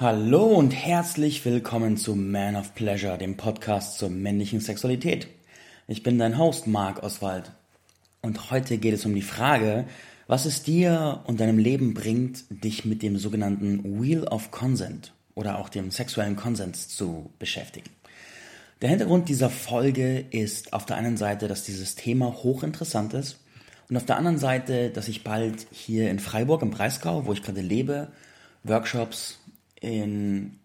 Hallo und herzlich willkommen zu Man of Pleasure, dem Podcast zur männlichen Sexualität. Ich bin dein Host Marc Oswald und heute geht es um die Frage, was es dir und deinem Leben bringt, dich mit dem sogenannten Wheel of Consent oder auch dem sexuellen Konsens zu beschäftigen. Der Hintergrund dieser Folge ist auf der einen Seite, dass dieses Thema hochinteressant ist und auf der anderen Seite, dass ich bald hier in Freiburg im Breisgau, wo ich gerade lebe, Workshops in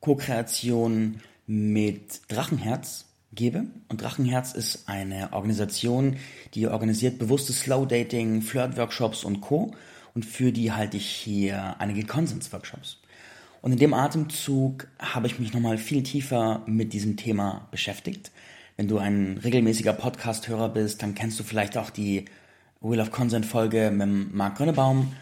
Co-Kreation mit Drachenherz gebe. Und Drachenherz ist eine Organisation, die organisiert bewusstes Slow Dating, Flirt-Workshops und Co. Und für die halte ich hier einige Konsens-Workshops. Und in dem Atemzug habe ich mich nochmal viel tiefer mit diesem Thema beschäftigt. Wenn du ein regelmäßiger Podcast-Hörer bist, dann kennst du vielleicht auch die Wheel of Consent Folge mit Marc Grönebaum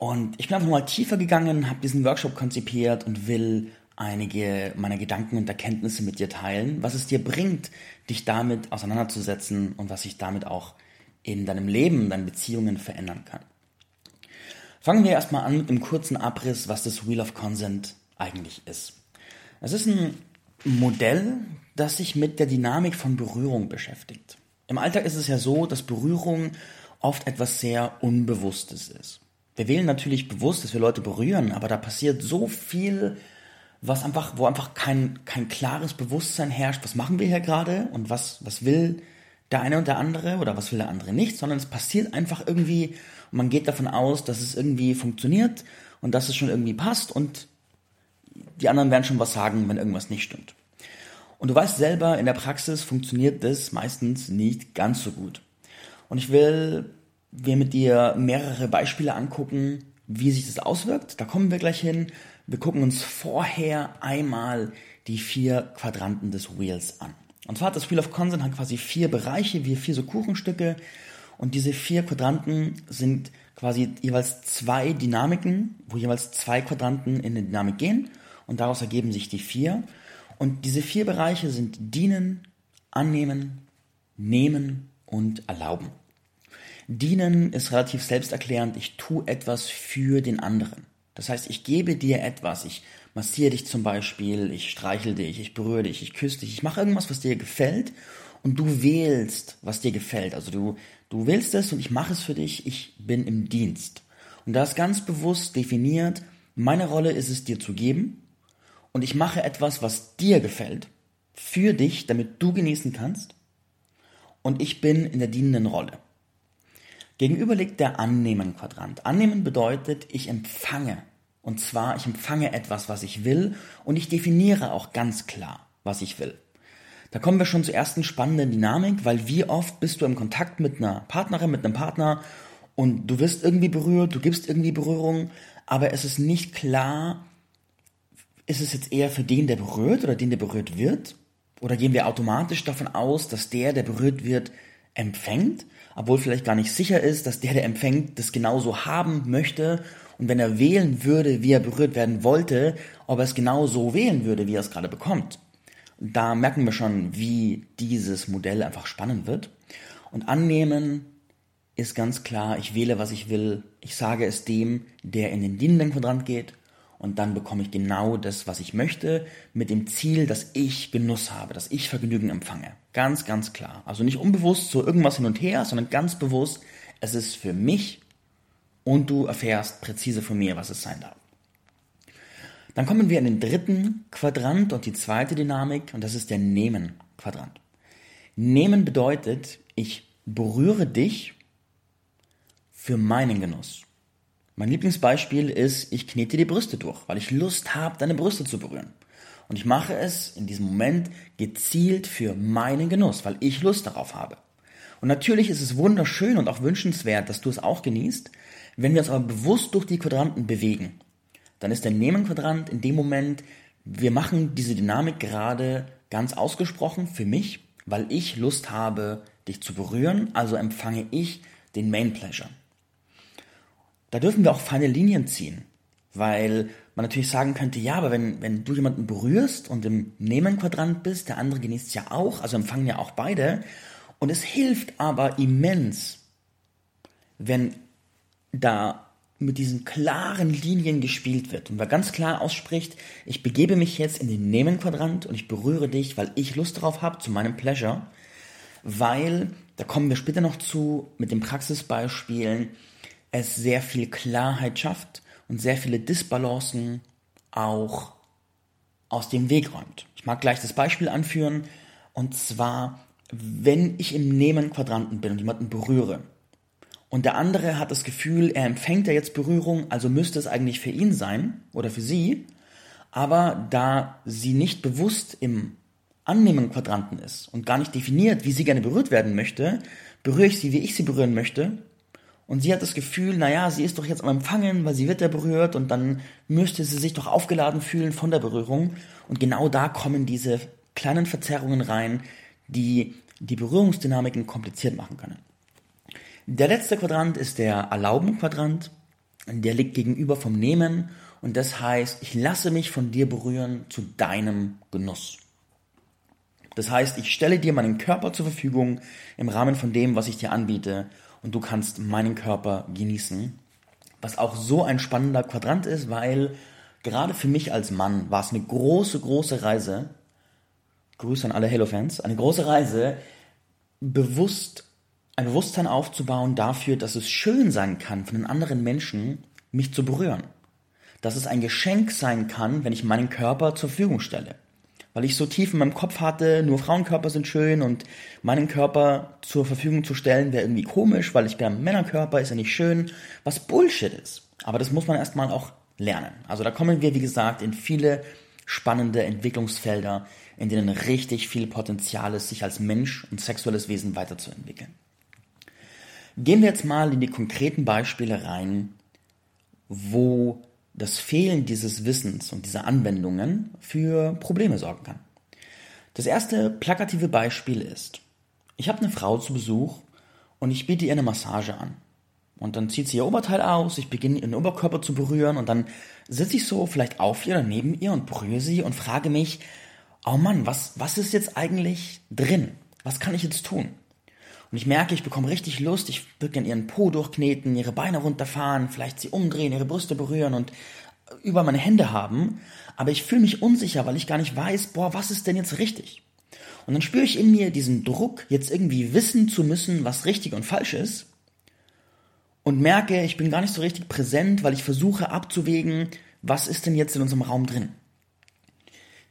und ich bin einfach mal tiefer gegangen, habe diesen Workshop konzipiert und will einige meiner Gedanken und Erkenntnisse mit dir teilen, was es dir bringt, dich damit auseinanderzusetzen und was sich damit auch in deinem Leben, deinen Beziehungen verändern kann. Fangen wir erstmal an mit einem kurzen Abriss, was das Wheel of Consent eigentlich ist. Es ist ein Modell, das sich mit der Dynamik von Berührung beschäftigt. Im Alltag ist es ja so, dass Berührung oft etwas sehr Unbewusstes ist. Wir wählen natürlich bewusst, dass wir Leute berühren, aber da passiert so viel, was einfach, wo einfach kein, kein klares Bewusstsein herrscht, was machen wir hier gerade und was, was will der eine und der andere oder was will der andere nicht, sondern es passiert einfach irgendwie und man geht davon aus, dass es irgendwie funktioniert und dass es schon irgendwie passt und die anderen werden schon was sagen, wenn irgendwas nicht stimmt. Und du weißt selber, in der Praxis funktioniert das meistens nicht ganz so gut. Und ich will wir mit dir mehrere Beispiele angucken, wie sich das auswirkt. Da kommen wir gleich hin. Wir gucken uns vorher einmal die vier Quadranten des Wheels an. Und zwar hat das Wheel of Consent hat quasi vier Bereiche, wie vier so Kuchenstücke. Und diese vier Quadranten sind quasi jeweils zwei Dynamiken, wo jeweils zwei Quadranten in eine Dynamik gehen. Und daraus ergeben sich die vier. Und diese vier Bereiche sind dienen, annehmen, nehmen und erlauben. Dienen ist relativ selbsterklärend. Ich tue etwas für den anderen. Das heißt, ich gebe dir etwas. Ich massiere dich zum Beispiel, ich streichel dich, ich berühre dich, ich küsse dich. Ich mache irgendwas, was dir gefällt und du wählst, was dir gefällt. Also du, du willst es und ich mache es für dich. Ich bin im Dienst. Und da ist ganz bewusst definiert, meine Rolle ist es dir zu geben und ich mache etwas, was dir gefällt, für dich, damit du genießen kannst. Und ich bin in der dienenden Rolle. Gegenüber liegt der Annehmen-Quadrant. Annehmen bedeutet, ich empfange. Und zwar, ich empfange etwas, was ich will und ich definiere auch ganz klar, was ich will. Da kommen wir schon zur ersten spannenden Dynamik, weil wie oft bist du im Kontakt mit einer Partnerin, mit einem Partner und du wirst irgendwie berührt, du gibst irgendwie Berührung, aber es ist nicht klar, ist es jetzt eher für den, der berührt oder den, der berührt wird? Oder gehen wir automatisch davon aus, dass der, der berührt wird, empfängt? Obwohl vielleicht gar nicht sicher ist, dass der, der empfängt, das genauso haben möchte. Und wenn er wählen würde, wie er berührt werden wollte, ob er es genau so wählen würde, wie er es gerade bekommt. Da merken wir schon, wie dieses Modell einfach spannend wird. Und annehmen ist ganz klar, ich wähle, was ich will. Ich sage es dem, der in den dienenden Quadrant geht und dann bekomme ich genau das, was ich möchte, mit dem Ziel, dass ich Genuss habe, dass ich Vergnügen empfange. Ganz, ganz klar. Also nicht unbewusst so irgendwas hin und her, sondern ganz bewusst, es ist für mich und du erfährst präzise von mir, was es sein darf. Dann kommen wir in den dritten Quadrant und die zweite Dynamik und das ist der Nehmen-Quadrant. Nehmen bedeutet, ich berühre dich für meinen Genuss. Mein Lieblingsbeispiel ist, ich knete die Brüste durch, weil ich Lust habe, deine Brüste zu berühren. Und ich mache es in diesem Moment gezielt für meinen Genuss, weil ich Lust darauf habe. Und natürlich ist es wunderschön und auch wünschenswert, dass du es auch genießt. Wenn wir uns aber bewusst durch die Quadranten bewegen, dann ist der Nehmen-Quadrant in dem Moment, wir machen diese Dynamik gerade ganz ausgesprochen für mich, weil ich Lust habe, dich zu berühren, also empfange ich den Main Pleasure. Da dürfen wir auch feine Linien ziehen, weil man natürlich sagen könnte, ja, aber wenn, wenn du jemanden berührst und im Nehmen-Quadrant bist, der andere genießt es ja auch, also empfangen ja auch beide. Und es hilft aber immens, wenn da mit diesen klaren Linien gespielt wird und wer ganz klar ausspricht, ich begebe mich jetzt in den Nehmen-Quadrant und ich berühre dich, weil ich Lust darauf habe, zu meinem Pleasure, weil, da kommen wir später noch zu, mit den Praxisbeispielen, es sehr viel Klarheit schafft und sehr viele Disbalancen auch aus dem Weg räumt. Ich mag gleich das Beispiel anführen, und zwar, wenn ich im Nehmen-Quadranten bin und jemanden berühre, und der andere hat das Gefühl, er empfängt ja jetzt Berührung, also müsste es eigentlich für ihn sein oder für sie. Aber da sie nicht bewusst im Annehmen Quadranten ist und gar nicht definiert, wie sie gerne berührt werden möchte, berühre ich sie, wie ich sie berühren möchte. Und sie hat das Gefühl, naja, sie ist doch jetzt am Empfangen, weil sie wird ja berührt und dann müsste sie sich doch aufgeladen fühlen von der Berührung. Und genau da kommen diese kleinen Verzerrungen rein, die die Berührungsdynamiken kompliziert machen können. Der letzte Quadrant ist der Erlauben-Quadrant. Der liegt gegenüber vom Nehmen und das heißt, ich lasse mich von dir berühren zu deinem Genuss. Das heißt, ich stelle dir meinen Körper zur Verfügung im Rahmen von dem, was ich dir anbiete und du kannst meinen Körper genießen. Was auch so ein spannender Quadrant ist, weil gerade für mich als Mann war es eine große, große Reise. Grüße an alle Halo-Fans. Eine große Reise, bewusst ein Bewusstsein aufzubauen dafür, dass es schön sein kann, von den anderen Menschen mich zu berühren. Dass es ein Geschenk sein kann, wenn ich meinen Körper zur Verfügung stelle. Weil ich so tief in meinem Kopf hatte, nur Frauenkörper sind schön und meinen Körper zur Verfügung zu stellen wäre irgendwie komisch, weil ich bin ein Männerkörper, ist ja nicht schön, was Bullshit ist. Aber das muss man erstmal auch lernen. Also da kommen wir, wie gesagt, in viele spannende Entwicklungsfelder, in denen richtig viel Potenzial ist, sich als Mensch und sexuelles Wesen weiterzuentwickeln. Gehen wir jetzt mal in die konkreten Beispiele rein, wo das Fehlen dieses Wissens und dieser Anwendungen für Probleme sorgen kann. Das erste plakative Beispiel ist, ich habe eine Frau zu Besuch und ich biete ihr eine Massage an. Und dann zieht sie ihr Oberteil aus, ich beginne ihren Oberkörper zu berühren und dann sitze ich so vielleicht auf ihr oder neben ihr und berühre sie und frage mich, oh Mann, was, was ist jetzt eigentlich drin? Was kann ich jetzt tun? Und ich merke, ich bekomme richtig Lust, ich würde gerne ihren Po durchkneten, ihre Beine runterfahren, vielleicht sie umdrehen, ihre Brüste berühren und über meine Hände haben. Aber ich fühle mich unsicher, weil ich gar nicht weiß, boah, was ist denn jetzt richtig? Und dann spüre ich in mir diesen Druck, jetzt irgendwie wissen zu müssen, was richtig und falsch ist. Und merke, ich bin gar nicht so richtig präsent, weil ich versuche abzuwägen, was ist denn jetzt in unserem Raum drin.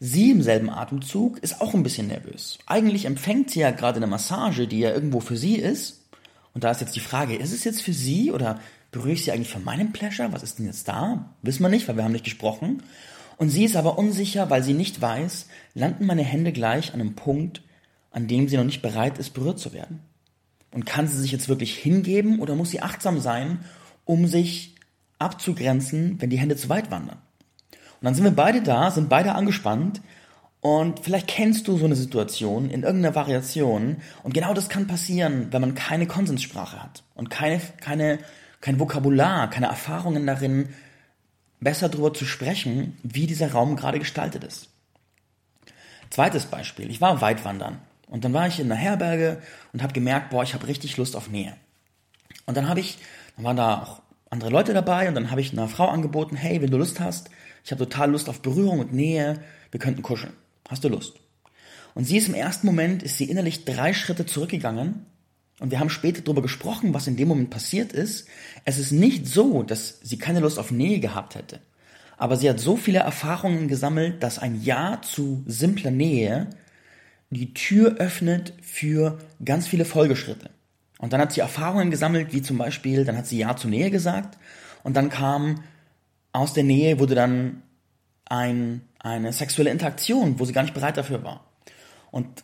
Sie im selben Atemzug ist auch ein bisschen nervös. Eigentlich empfängt sie ja gerade eine Massage, die ja irgendwo für sie ist. Und da ist jetzt die Frage, ist es jetzt für sie oder berühre ich sie eigentlich für meinen Pleasure? Was ist denn jetzt da? Wissen wir nicht, weil wir haben nicht gesprochen. Und sie ist aber unsicher, weil sie nicht weiß, landen meine Hände gleich an einem Punkt, an dem sie noch nicht bereit ist, berührt zu werden. Und kann sie sich jetzt wirklich hingeben oder muss sie achtsam sein, um sich abzugrenzen, wenn die Hände zu weit wandern? Und dann sind wir beide da, sind beide angespannt und vielleicht kennst du so eine Situation in irgendeiner Variation und genau das kann passieren, wenn man keine Konsenssprache hat und keine, keine, kein Vokabular, keine Erfahrungen darin, besser darüber zu sprechen, wie dieser Raum gerade gestaltet ist. Zweites Beispiel, ich war weitwandern und dann war ich in einer Herberge und habe gemerkt, boah, ich habe richtig Lust auf Nähe. Und dann habe ich, dann waren da auch andere Leute dabei und dann habe ich einer Frau angeboten, hey, wenn du Lust hast, ich habe total Lust auf Berührung und Nähe. Wir könnten kuscheln. Hast du Lust? Und sie ist im ersten Moment, ist sie innerlich drei Schritte zurückgegangen. Und wir haben später darüber gesprochen, was in dem Moment passiert ist. Es ist nicht so, dass sie keine Lust auf Nähe gehabt hätte. Aber sie hat so viele Erfahrungen gesammelt, dass ein Ja zu simpler Nähe die Tür öffnet für ganz viele Folgeschritte. Und dann hat sie Erfahrungen gesammelt, wie zum Beispiel, dann hat sie Ja zu Nähe gesagt und dann kam aus der Nähe wurde dann ein, eine sexuelle Interaktion, wo sie gar nicht bereit dafür war. Und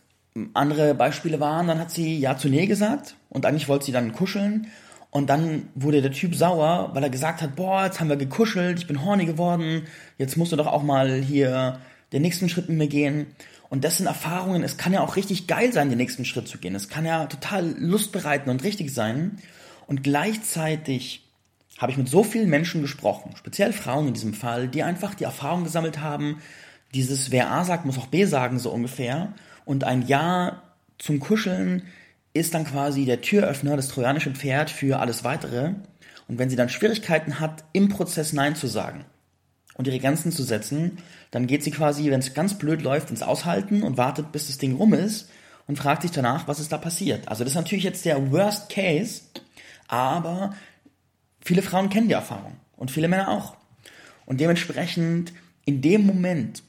andere Beispiele waren, dann hat sie Ja zur Nähe gesagt und eigentlich wollte sie dann kuscheln und dann wurde der Typ sauer, weil er gesagt hat, boah, jetzt haben wir gekuschelt, ich bin horny geworden, jetzt musst du doch auch mal hier den nächsten Schritt mit mir gehen. Und das sind Erfahrungen, es kann ja auch richtig geil sein, den nächsten Schritt zu gehen. Es kann ja total lustbereiten und richtig sein. Und gleichzeitig habe ich mit so vielen Menschen gesprochen, speziell Frauen in diesem Fall, die einfach die Erfahrung gesammelt haben, dieses wer A sagt, muss auch B sagen, so ungefähr. Und ein Ja zum Kuscheln ist dann quasi der Türöffner, das trojanische Pferd für alles weitere. Und wenn sie dann Schwierigkeiten hat, im Prozess Nein zu sagen und ihre Grenzen zu setzen, dann geht sie quasi, wenn es ganz blöd läuft, ins Aushalten und wartet, bis das Ding rum ist und fragt sich danach, was ist da passiert. Also das ist natürlich jetzt der Worst Case, aber viele Frauen kennen die Erfahrung und viele Männer auch. Und dementsprechend in dem Moment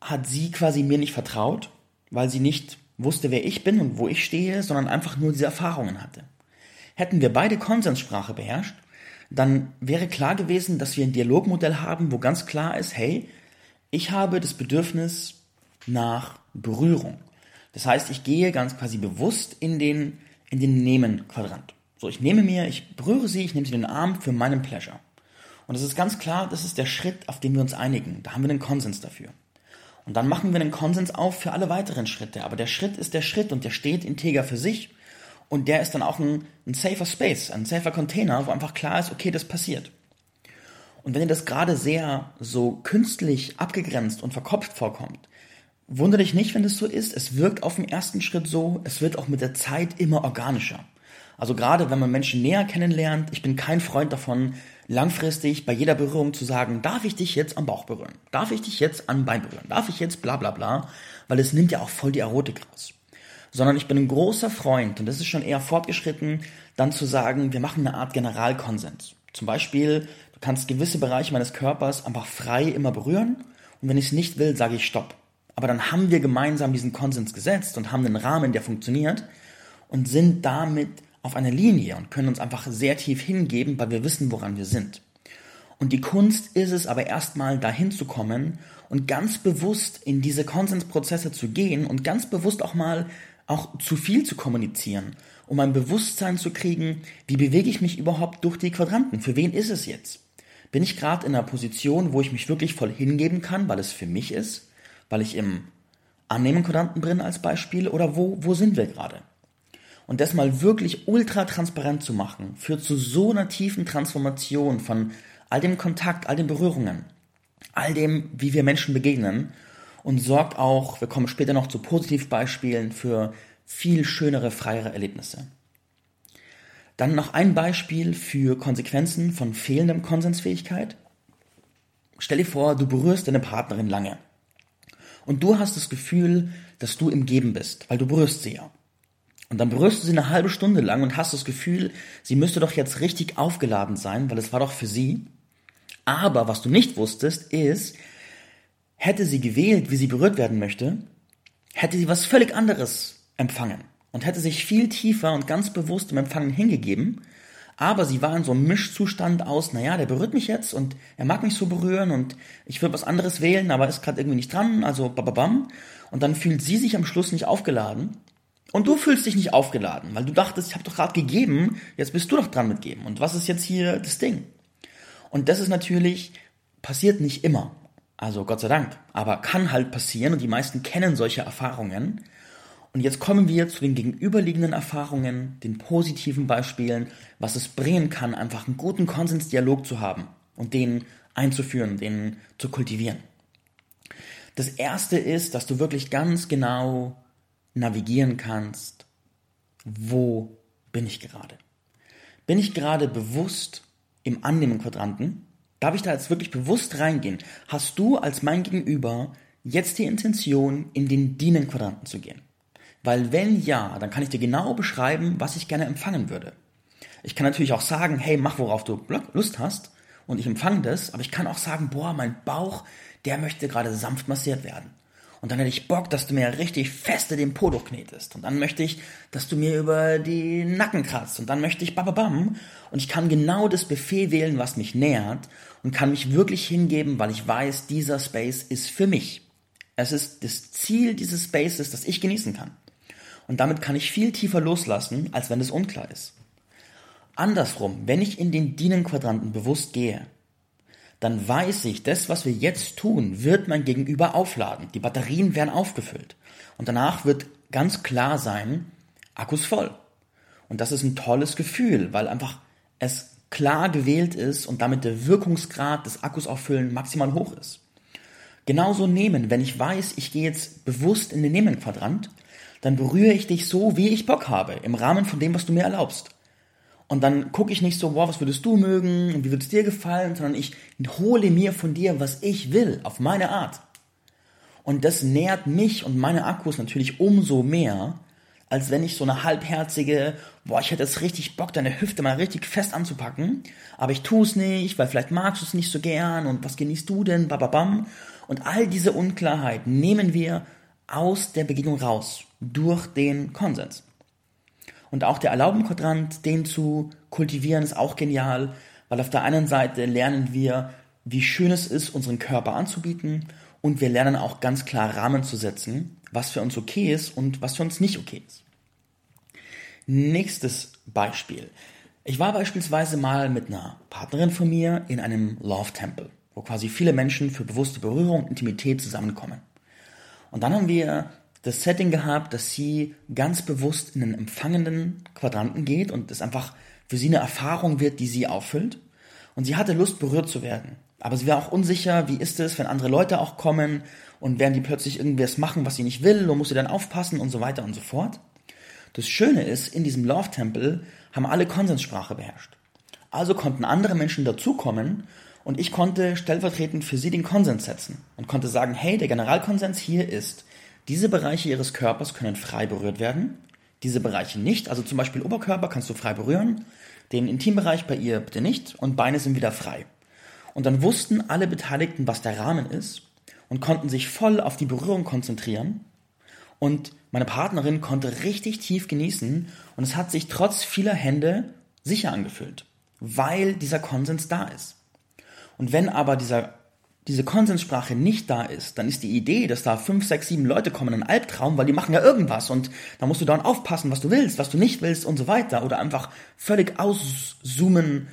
hat sie quasi mir nicht vertraut, weil sie nicht wusste, wer ich bin und wo ich stehe, sondern einfach nur diese Erfahrungen hatte. Hätten wir beide Konsenssprache beherrscht, dann wäre klar gewesen, dass wir ein Dialogmodell haben, wo ganz klar ist, hey, ich habe das Bedürfnis nach Berührung. Das heißt, ich gehe ganz quasi bewusst in den, in den Nehmen-Quadrant. So, ich nehme mir, ich berühre sie, ich nehme sie in den Arm für meinen Pleasure. Und es ist ganz klar, das ist der Schritt, auf den wir uns einigen. Da haben wir einen Konsens dafür. Und dann machen wir einen Konsens auf für alle weiteren Schritte. Aber der Schritt ist der Schritt und der steht integer für sich. Und der ist dann auch ein, ein safer Space, ein safer Container, wo einfach klar ist, okay, das passiert. Und wenn dir das gerade sehr so künstlich abgegrenzt und verkopft vorkommt, wundere dich nicht, wenn das so ist. Es wirkt auf den ersten Schritt so, es wird auch mit der Zeit immer organischer. Also gerade wenn man Menschen näher kennenlernt, ich bin kein Freund davon, langfristig bei jeder Berührung zu sagen, darf ich dich jetzt am Bauch berühren? Darf ich dich jetzt am Bein berühren? Darf ich jetzt bla bla bla? Weil es nimmt ja auch voll die Erotik raus. Sondern ich bin ein großer Freund, und das ist schon eher fortgeschritten, dann zu sagen, wir machen eine Art Generalkonsens. Zum Beispiel, du kannst gewisse Bereiche meines Körpers einfach frei immer berühren, und wenn ich es nicht will, sage ich Stopp. Aber dann haben wir gemeinsam diesen Konsens gesetzt und haben einen Rahmen, der funktioniert und sind damit auf einer Linie und können uns einfach sehr tief hingeben, weil wir wissen, woran wir sind. Und die Kunst ist es aber erstmal dahin zu kommen und ganz bewusst in diese Konsensprozesse zu gehen und ganz bewusst auch mal auch zu viel zu kommunizieren, um ein Bewusstsein zu kriegen, wie bewege ich mich überhaupt durch die Quadranten? Für wen ist es jetzt? Bin ich gerade in einer Position, wo ich mich wirklich voll hingeben kann, weil es für mich ist, weil ich im Annehmen-Quadranten bin als Beispiel, oder wo, wo sind wir gerade? Und das mal wirklich ultra transparent zu machen, führt zu so einer tiefen Transformation von all dem Kontakt, all den Berührungen, all dem, wie wir Menschen begegnen und sorgt auch, wir kommen später noch zu Positivbeispielen, für viel schönere, freiere Erlebnisse. Dann noch ein Beispiel für Konsequenzen von fehlendem Konsensfähigkeit. Stell dir vor, du berührst deine Partnerin lange. Und du hast das Gefühl, dass du im Geben bist, weil du berührst sie ja. Und dann berührst du sie eine halbe Stunde lang und hast das Gefühl, sie müsste doch jetzt richtig aufgeladen sein, weil es war doch für sie. Aber was du nicht wusstest, ist, hätte sie gewählt, wie sie berührt werden möchte, hätte sie was völlig anderes empfangen und hätte sich viel tiefer und ganz bewusst im Empfangen hingegeben. Aber sie war in so einem Mischzustand aus, naja, der berührt mich jetzt und er mag mich so berühren und ich würde was anderes wählen, aber ist gerade irgendwie nicht dran, also bababam. Und dann fühlt sie sich am Schluss nicht aufgeladen und du fühlst dich nicht aufgeladen, weil du dachtest, ich habe doch gerade gegeben, jetzt bist du doch dran mit geben. Und was ist jetzt hier das Ding? Und das ist natürlich, passiert nicht immer. Also Gott sei Dank. Aber kann halt passieren und die meisten kennen solche Erfahrungen. Und jetzt kommen wir zu den gegenüberliegenden Erfahrungen, den positiven Beispielen, was es bringen kann, einfach einen guten Konsensdialog zu haben und den einzuführen, den zu kultivieren. Das erste ist, dass du wirklich ganz genau navigieren kannst, wo bin ich gerade? Bin ich gerade bewusst im Annehmen-Quadranten? Darf ich da jetzt wirklich bewusst reingehen? Hast du als mein Gegenüber jetzt die Intention, in den Dienen-Quadranten zu gehen? Weil wenn ja, dann kann ich dir genau beschreiben, was ich gerne empfangen würde. Ich kann natürlich auch sagen, hey, mach worauf du Lust hast und ich empfange das, aber ich kann auch sagen, boah, mein Bauch, der möchte gerade sanft massiert werden. Und dann hätte ich Bock, dass du mir richtig feste den Po durchknetest. Und dann möchte ich, dass du mir über die Nacken kratzt. Und dann möchte ich bababam. Und ich kann genau das Buffet wählen, was mich nähert. Und kann mich wirklich hingeben, weil ich weiß, dieser Space ist für mich. Es ist das Ziel dieses Spaces, das ich genießen kann. Und damit kann ich viel tiefer loslassen, als wenn es unklar ist. Andersrum, wenn ich in den Dienenquadranten bewusst gehe, dann weiß ich, das, was wir jetzt tun, wird mein Gegenüber aufladen. Die Batterien werden aufgefüllt. Und danach wird ganz klar sein, Akkus voll. Und das ist ein tolles Gefühl, weil einfach es klar gewählt ist und damit der Wirkungsgrad des Akkus auffüllen maximal hoch ist. Genauso nehmen, wenn ich weiß, ich gehe jetzt bewusst in den Nehmen-Quadrant, dann berühre ich dich so, wie ich Bock habe, im Rahmen von dem, was du mir erlaubst. Und dann gucke ich nicht so, wow, was würdest du mögen und wie würde es dir gefallen, sondern ich hole mir von dir, was ich will, auf meine Art. Und das nährt mich und meine Akkus natürlich umso mehr, als wenn ich so eine halbherzige, boah, ich hätte jetzt richtig Bock, deine Hüfte mal richtig fest anzupacken, aber ich tue es nicht, weil vielleicht magst du es nicht so gern und was genießt du denn, bababam. Und all diese Unklarheit nehmen wir aus der Begegnung raus, durch den Konsens. Und auch der Erlauben-Quadrant, den zu kultivieren, ist auch genial, weil auf der einen Seite lernen wir, wie schön es ist, unseren Körper anzubieten und wir lernen auch ganz klar Rahmen zu setzen, was für uns okay ist und was für uns nicht okay ist. Nächstes Beispiel. Ich war beispielsweise mal mit einer Partnerin von mir in einem Love Temple, wo quasi viele Menschen für bewusste Berührung und Intimität zusammenkommen. Und dann haben wir das Setting gehabt, dass sie ganz bewusst in den empfangenden Quadranten geht und es einfach für sie eine Erfahrung wird, die sie auffüllt. Und sie hatte Lust, berührt zu werden. Aber sie war auch unsicher, wie ist es, wenn andere Leute auch kommen und werden die plötzlich irgendwas machen, was sie nicht will und muss sie dann aufpassen und so weiter und so fort. Das Schöne ist, in diesem Love-Tempel haben alle Konsenssprache beherrscht. Also konnten andere Menschen dazukommen und ich konnte stellvertretend für sie den Konsens setzen und konnte sagen, hey, der Generalkonsens hier ist, diese Bereiche ihres Körpers können frei berührt werden, diese Bereiche nicht. Also zum Beispiel Oberkörper kannst du frei berühren, den Intimbereich bei ihr bitte nicht und Beine sind wieder frei. Und dann wussten alle Beteiligten, was der Rahmen ist und konnten sich voll auf die Berührung konzentrieren. Und meine Partnerin konnte richtig tief genießen und es hat sich trotz vieler Hände sicher angefühlt, weil dieser Konsens da ist. Und wenn aber dieser diese Konsenssprache nicht da ist, dann ist die Idee, dass da fünf, sechs, sieben Leute kommen, ein Albtraum, weil die machen ja irgendwas und da musst du dann aufpassen, was du willst, was du nicht willst und so weiter oder einfach völlig auszoomen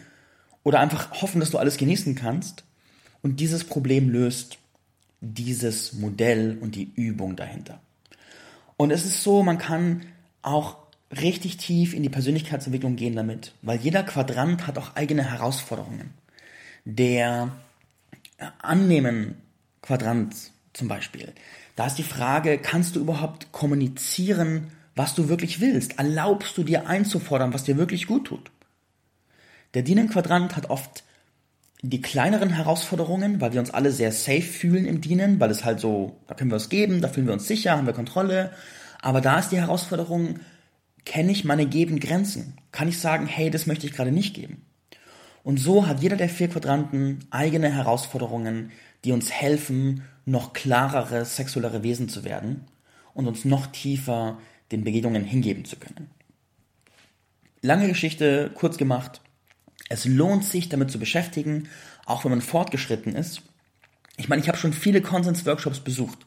oder einfach hoffen, dass du alles genießen kannst. Und dieses Problem löst dieses Modell und die Übung dahinter. Und es ist so, man kann auch richtig tief in die Persönlichkeitsentwicklung gehen damit, weil jeder Quadrant hat auch eigene Herausforderungen. Der annehmen Quadrant zum Beispiel. Da ist die Frage, kannst du überhaupt kommunizieren, was du wirklich willst? Erlaubst du dir einzufordern, was dir wirklich gut tut? Der Dienen-Quadrant hat oft die kleineren Herausforderungen, weil wir uns alle sehr safe fühlen im Dienen, weil es halt so, da können wir uns geben, da fühlen wir uns sicher, haben wir Kontrolle. Aber da ist die Herausforderung, kenne ich meine gebenden Grenzen? Kann ich sagen, hey, das möchte ich gerade nicht geben? Und so hat jeder der vier Quadranten eigene Herausforderungen, die uns helfen, noch klarere sexuellere Wesen zu werden und uns noch tiefer den Begegnungen hingeben zu können. Lange Geschichte, kurz gemacht. Es lohnt sich, damit zu beschäftigen, auch wenn man fortgeschritten ist. Ich meine, ich habe schon viele Konsens-Workshops besucht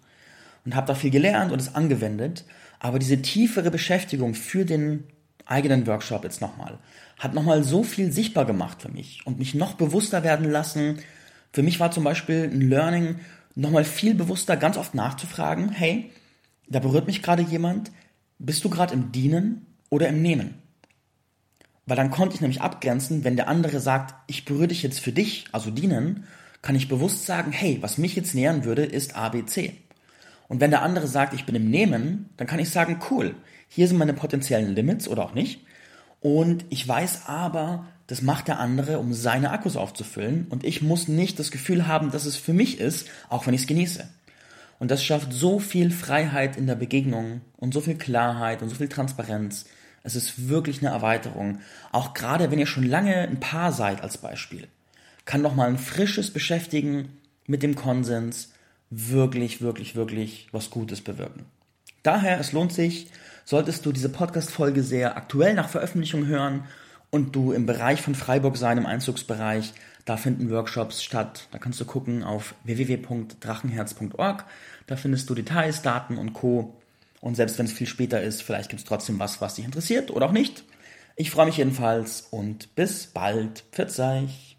und habe da viel gelernt und es angewendet, aber diese tiefere Beschäftigung für den eigenen Workshop jetzt nochmal, hat nochmal so viel sichtbar gemacht für mich und mich noch bewusster werden lassen. Für mich war zum Beispiel ein Learning, nochmal viel bewusster ganz oft nachzufragen, hey, da berührt mich gerade jemand, bist du gerade im Dienen oder im Nehmen? Weil dann konnte ich nämlich abgrenzen, wenn der andere sagt, ich berühre dich jetzt für dich, also dienen, kann ich bewusst sagen, hey, was mich jetzt nähern würde, ist ABC. Und wenn der andere sagt, ich bin im Nehmen, dann kann ich sagen, cool, hier sind meine potenziellen Limits oder auch nicht. Und ich weiß aber, das macht der andere, um seine Akkus aufzufüllen. Und ich muss nicht das Gefühl haben, dass es für mich ist, auch wenn ich es genieße. Und das schafft so viel Freiheit in der Begegnung und so viel Klarheit und so viel Transparenz. Es ist wirklich eine Erweiterung. Auch gerade wenn ihr schon lange ein Paar seid als Beispiel, kann doch mal ein frisches Beschäftigen mit dem Konsens wirklich, wirklich, wirklich was Gutes bewirken. Daher, es lohnt sich, solltest du diese Podcast-Folge sehr aktuell nach Veröffentlichung hören und du im Bereich von Freiburg sein, im Einzugsbereich, da finden Workshops statt. Da kannst du gucken auf www.drachenherz.org. Da findest du Details, Daten und Co. Und selbst wenn es viel später ist, vielleicht gibt es trotzdem was, was dich interessiert oder auch nicht. Ich freue mich jedenfalls und bis bald. Pfiat.